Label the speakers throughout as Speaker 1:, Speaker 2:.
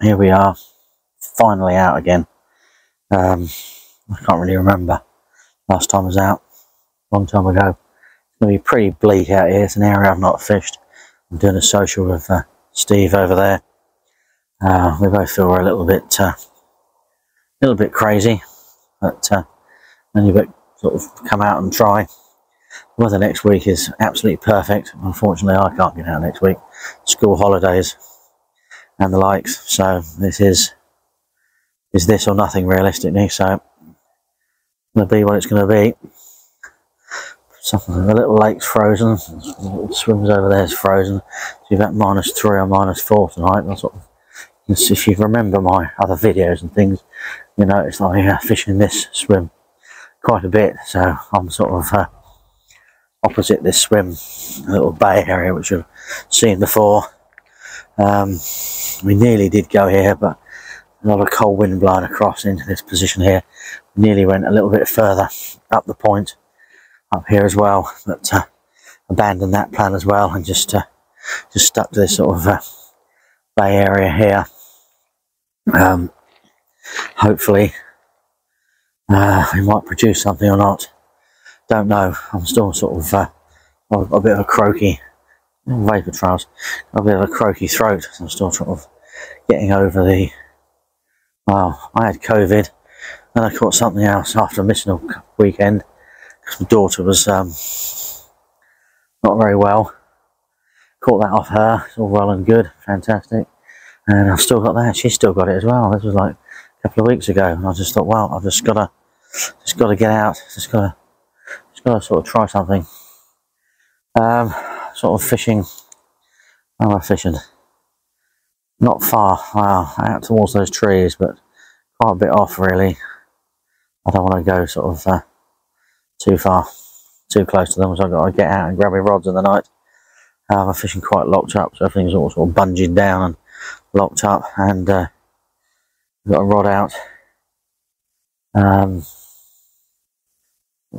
Speaker 1: here we are, finally out again. Um, I can't really remember last time I was out, long time ago. It's going to be pretty bleak out here. It's an area I've not fished. I'm doing a social with uh, Steve over there. Uh, we both feel we're a little bit, uh, little bit crazy, but uh, only sort of come out and try. The weather next week is absolutely perfect. Unfortunately, I can't get out next week. School holidays and the likes. So this is is this or nothing realistically. So going to be what it's going to be. Something the little lake's frozen. swims over there is frozen. So you've got minus three or minus four tonight. That's what. If you remember my other videos and things, you know it's like uh, fishing this swim quite a bit. So I'm sort of uh, opposite this swim, little bay area which you've seen before. Um, we nearly did go here, but a lot of cold wind blowing across into this position here. We nearly went a little bit further up the point, up here as well, but uh, abandoned that plan as well and just uh, just stuck to this sort of uh, bay area here. Um, hopefully, uh, we might produce something or not. Don't know. I'm still sort of uh, a bit of a croaky vapor trails, a bit of a croaky throat. I'm still sort of getting over the. Well, I had COVID, and I caught something else after missing a weekend because my daughter was um, not very well. Caught that off her. It's all well and good, fantastic. And I've still got that. She's still got it as well. This was like a couple of weeks ago, and I just thought, well, I've just got to, just got to get out. Just got to, just got to sort of try something. Um, sort of fishing. Am I fishing? Not far, wow, out towards those trees, but quite a bit off really. I don't want to go sort of uh, too far, too close to them, so I've got to get out and grab my rods in the night. Uh, I'm fishing quite locked up, so everything's all sort of bunging down and locked up, and uh, got a rod out. Um,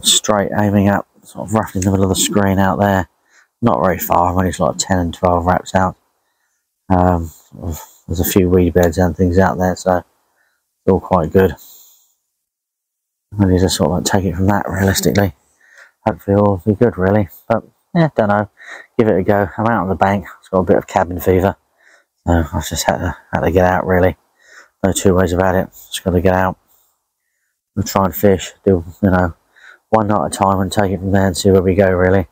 Speaker 1: straight aiming up, sort of roughly in the middle of the screen out there not very far. I'm only like 10 and 12 wraps out. Um, there's a few weed beds and things out there, so it's all quite good. I need to sort of like take it from that realistically. Hopefully, all will be good, really. But yeah, don't know. Give it a go. I'm out on the bank. It's got a bit of cabin fever, so I just had to had to get out. Really, no two ways about it. Just got to get out and try and fish. Do you know one night at a time and take it from there and see where we go. Really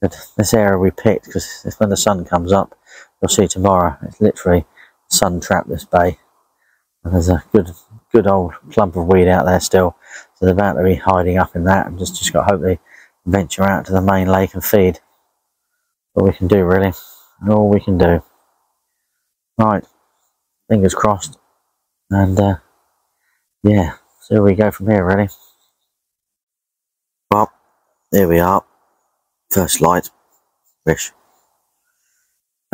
Speaker 1: But this area we picked because when the sun comes up, you'll see tomorrow. It's literally sun trapped this bay, and there's a good, good old clump of weed out there still. So they're about to be hiding up in that, and just just got to hope they venture out to the main lake and feed. All we can do really, all we can do. Right, fingers crossed, and uh, yeah, so we go from here. Really. Well, here we are first light fish.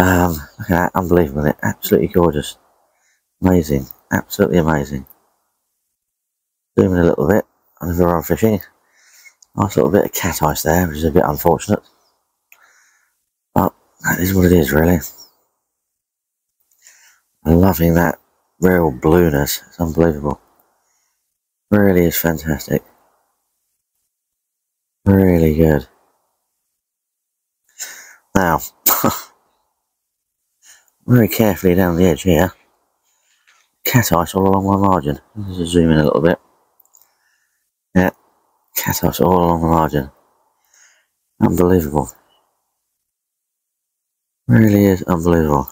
Speaker 1: Um, look at that, unbelievable, it absolutely gorgeous, amazing, absolutely amazing. Zooming a little bit on the I'm fishing. Nice little bit of cat ice there, which is a bit unfortunate. But that is what it is, really. I'm loving that real blueness. It's unbelievable. Really is fantastic. Really good. Now, very carefully down the edge here, cat ice all along my margin. Just zoom in a little bit. Yeah, cat ice all along the margin. Unbelievable. Really is unbelievable.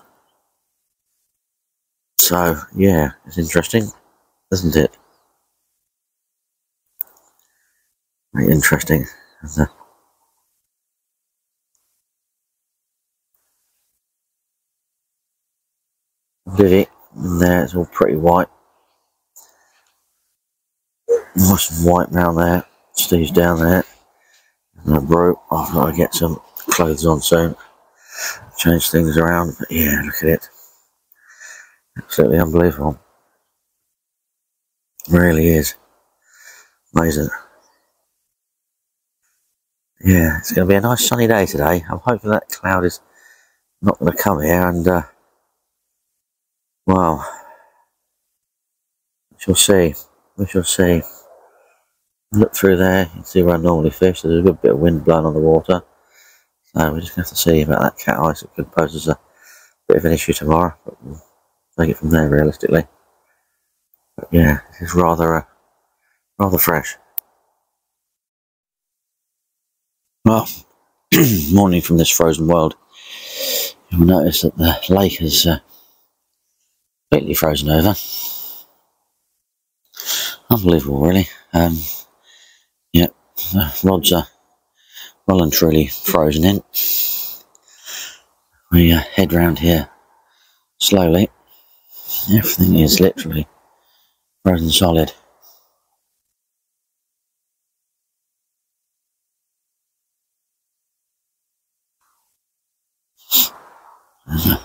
Speaker 1: So, yeah, it's interesting, isn't it? Very interesting. Did it, and there it's all pretty white. Nice and white around there. Steve's down there. And I broke. I've got to get some clothes on soon. Change things around. But yeah, look at it. Absolutely unbelievable. really is. Amazing. Yeah, it's going to be a nice sunny day today. I'm hoping that cloud is not going to come here and uh, Well, we shall see. We shall see. Look through there, and see where I normally fish. There's a good bit of wind blowing on the water. So we're just going to have to see about that cat ice. It could pose as a bit of an issue tomorrow, but we'll take it from there realistically. But yeah, it's rather uh, rather fresh. Well, morning from this frozen world. You'll notice that the lake has uh, completely frozen over. Unbelievable, really. Um, yep, the rods are well and truly frozen in. We uh, head round here slowly. Everything is literally frozen solid.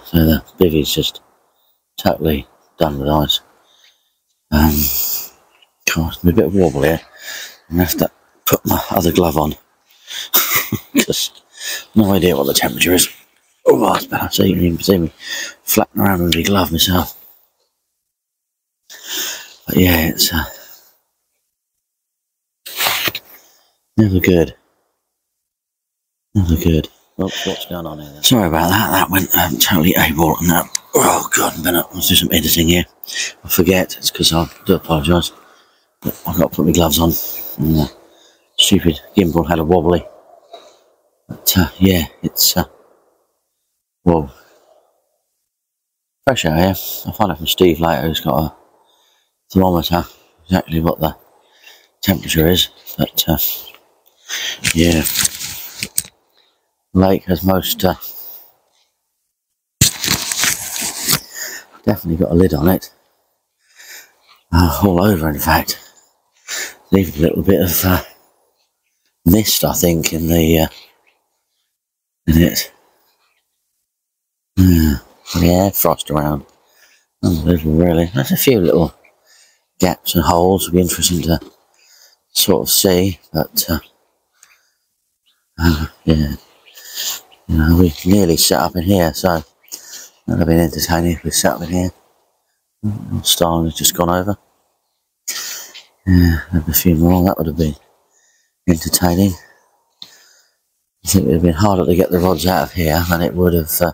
Speaker 1: So the bivvy's just totally done with ice. Um, God, a bit of wobble here. I'm going to have to put my other glove on. Just no idea what the temperature is. Oh, that's bad. So you can even see me flapping around with my glove myself. But yeah, it's uh, never good. Never good. What's, what's going on here? Then? Sorry about that. That went um, totally able and that. Oh god, I'm gonna let's do some editing here. I forget. It's because I do apologise. I've got to put my gloves on. And the stupid gimbal had a wobbly. But uh, yeah, it's uh, well fresh out here. I'll find out from Steve later. who's got a thermometer, exactly what the temperature is. But uh, yeah, lake has most uh, definitely got a lid on it. Uh, all over, in fact. Leave a little bit of uh, mist, I think, in the uh, in it. Yeah, yeah, frost around. Unbelievable, really. There's a few little gaps and holes. It'll be interesting to sort of see, but uh, uh, yeah, you know, we nearly set up in here, so that would have been entertaining if we sat in here. Starling has just gone over. Yeah, a few more. That would have been entertaining. I think it would have been harder to get the rods out of here than it would have uh,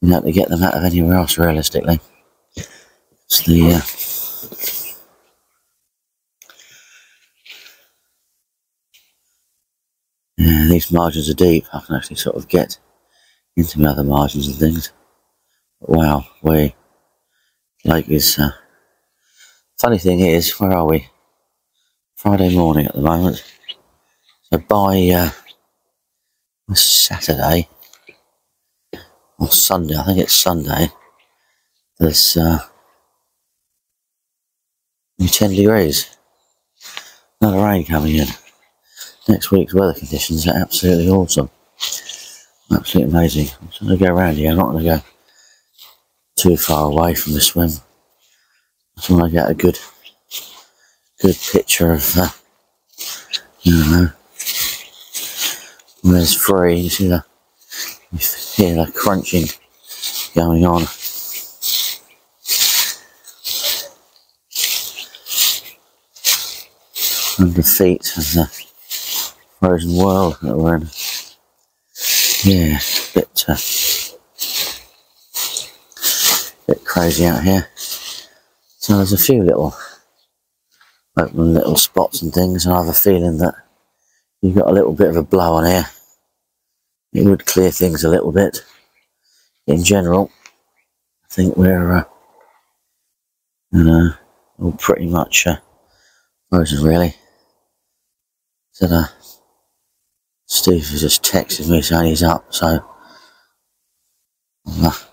Speaker 1: been able to get them out of anywhere else, realistically. It's the uh, yeah, these margins are deep. I can actually sort of get into other margins and things. Wow, we lake is. Uh, funny thing is, where are we? Friday morning at the moment. So by uh, Saturday or Sunday, I think it's Sunday, there's uh, 10 degrees. Another rain coming in. Next week's weather conditions are absolutely awesome. Absolutely amazing. I'm going to go around here. I'm not going to go too far away from the swim. I just want to get a good good picture of, uh, you know, when it's free, you see the, you hear the crunching going on. Under feet of the frozen world that we're in. Yeah, a bit, uh, bit crazy out here. So there's a few little open little spots and things, and I have a feeling that you've got a little bit of a blow on here. It would clear things a little bit. In general, I think we're, uh, you know, all pretty much uh, frozen really. So, uh, Steve has just texted me saying he's up, so I'll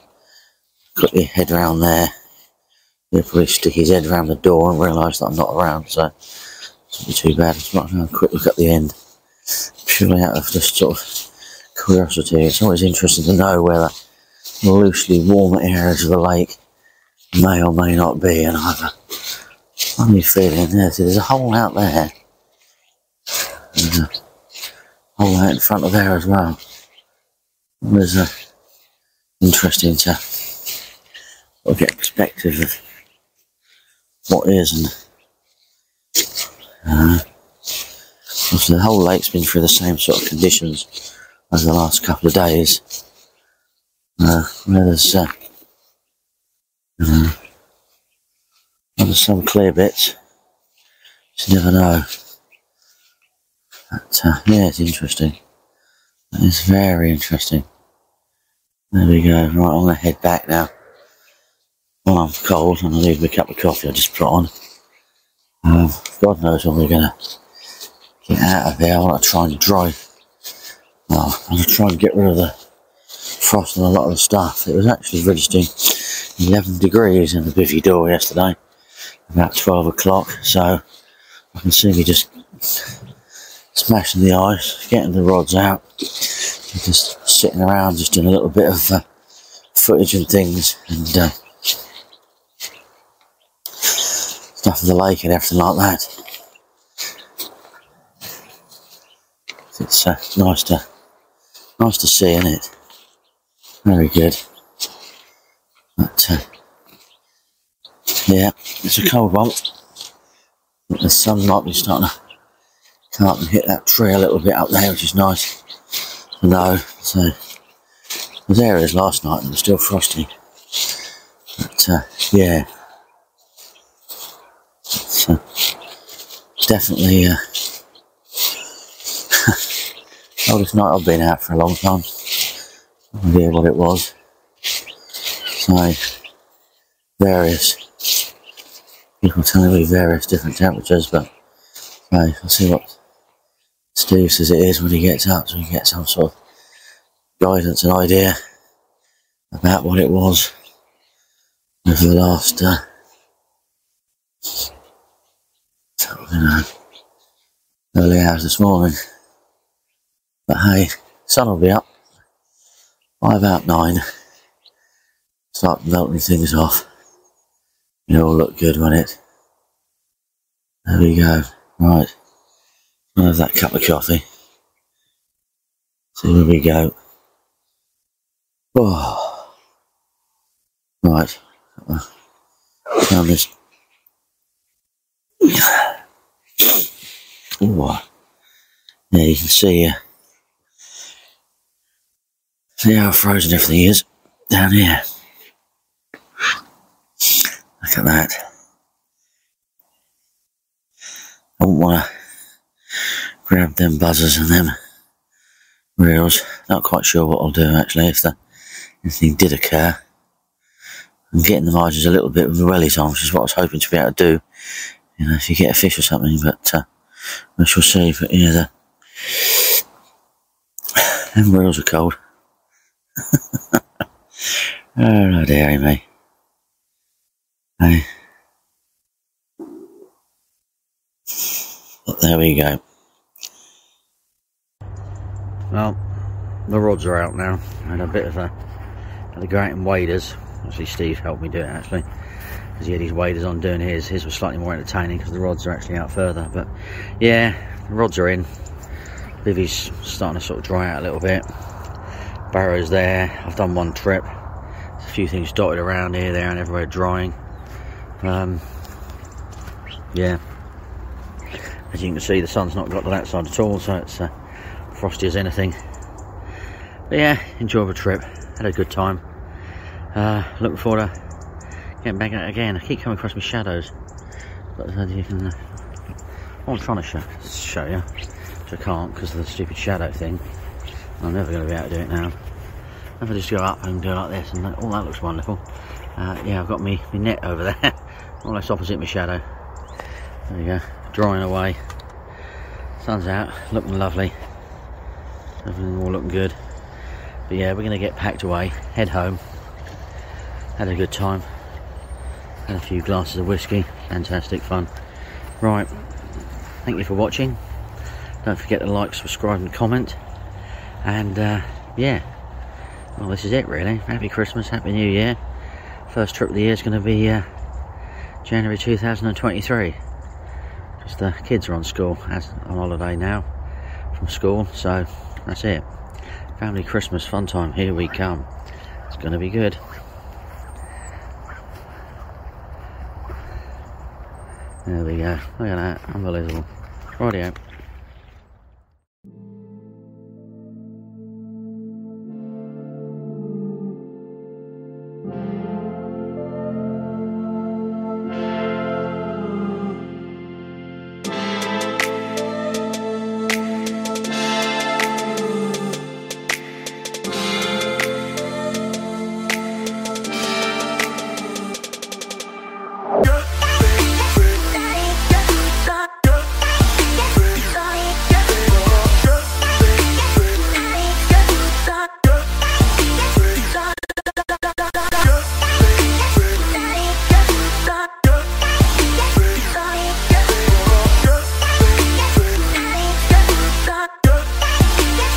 Speaker 1: uh, quickly head around there He'll probably stick his head around the door and realise that I'm not around, so it's not too bad. Just might have a quick look at the end. Purely out of just sort of curiosity. It's always interesting to know where the loosely warm areas of the lake may or may not be, and I have a funny feeling there. See, there's a hole out there. There's a hole out in front of there as well. There's a interesting to I'll get perspective of what is and uh, the whole lake's been through the same sort of conditions as the last couple of days. Uh, where there's, uh, uh, there's some clear bits, you never know. But, uh, yeah, it's interesting. It's very interesting. There we go. Right, going to head back now. Well, I'm cold and I need a cup of coffee I just put on. Um, God knows when we're going to get out of here. I want to try and dry. Well, I'm to try and get rid of the frost and a lot of the stuff. It was actually registering 11 degrees in the bivvy door yesterday, about 12 o'clock. So I can see me just smashing the ice, getting the rods out, just sitting around, just doing a little bit of uh, footage and things, and uh, stuff of the lake and everything like that. It's uh, nice to nice to see, isn't it? Very good. But uh, yeah, it's a cold one. The sun might be starting to come up and hit that tree a little bit up there, which is nice to know. So areas last night and it was still frosty. But uh, yeah, so definitely uh, oldest night I've been out for a long time. No idea what it was. So various people telling me various different temperatures, but right, I'll see what Steve says it is when he gets up, so he gets some sort of guidance and idea about what it was over the last uh, early hours this morning. But hey, sun will be up by about nine. Start melting things off. It all look good, won't it? There we go. Right. I'll have that cup of coffee. See here we go. Oh. Right. Found this. Oh. Yeah, you can see, uh, see how frozen everything is down here. Look at that. I wouldn't want to grab them buzzers and them reels. Not quite sure what I'll do actually if the anything did occur. I'm getting the margins a little bit with the wellies on, which is what I was hoping to be able to do. You know, if you get a fish or something, but uh, we shall see. But yeah, the them reels are cold. oh dear me. Hey. There we go. Well, the rods are out now. I had a bit of a out in waders. Actually, Steve helped me do it actually, because he had his waders on doing his. His was slightly more entertaining because the rods are actually out further. But yeah, the rods are in. Bivvy's starting to sort of dry out a little bit. Barrow's there. I've done one trip. There's a few things dotted around here, there, and everywhere drying. Um, yeah, as you can see, the sun's not got to that side at all, so it's uh, frosty as anything. But yeah, enjoyable trip. Had a good time. Uh, looking forward to getting back out again. I keep coming across my shadows. But can, uh, I'm trying to show, show you, which I can't because of the stupid shadow thing. I'm never going to be able to do it now. If I just go up and go like this, and all oh, that looks wonderful. Uh, yeah, I've got me, me net over there, almost opposite my shadow. There you go, drying away. Sun's out, looking lovely. Everything all looking good. But yeah, we're going to get packed away, head home. Had a good time. Had a few glasses of whiskey. Fantastic fun. Right, thank you for watching. Don't forget to like, subscribe and comment. And uh, yeah, well this is it really. Happy Christmas, Happy New Year. First trip of the year is going to be uh, January 2023. Because the kids are on school, as on holiday now from school, so that's it. Family Christmas fun time, here we come. It's going to be good. There we go. Look at that. Unbelievable. Rightio.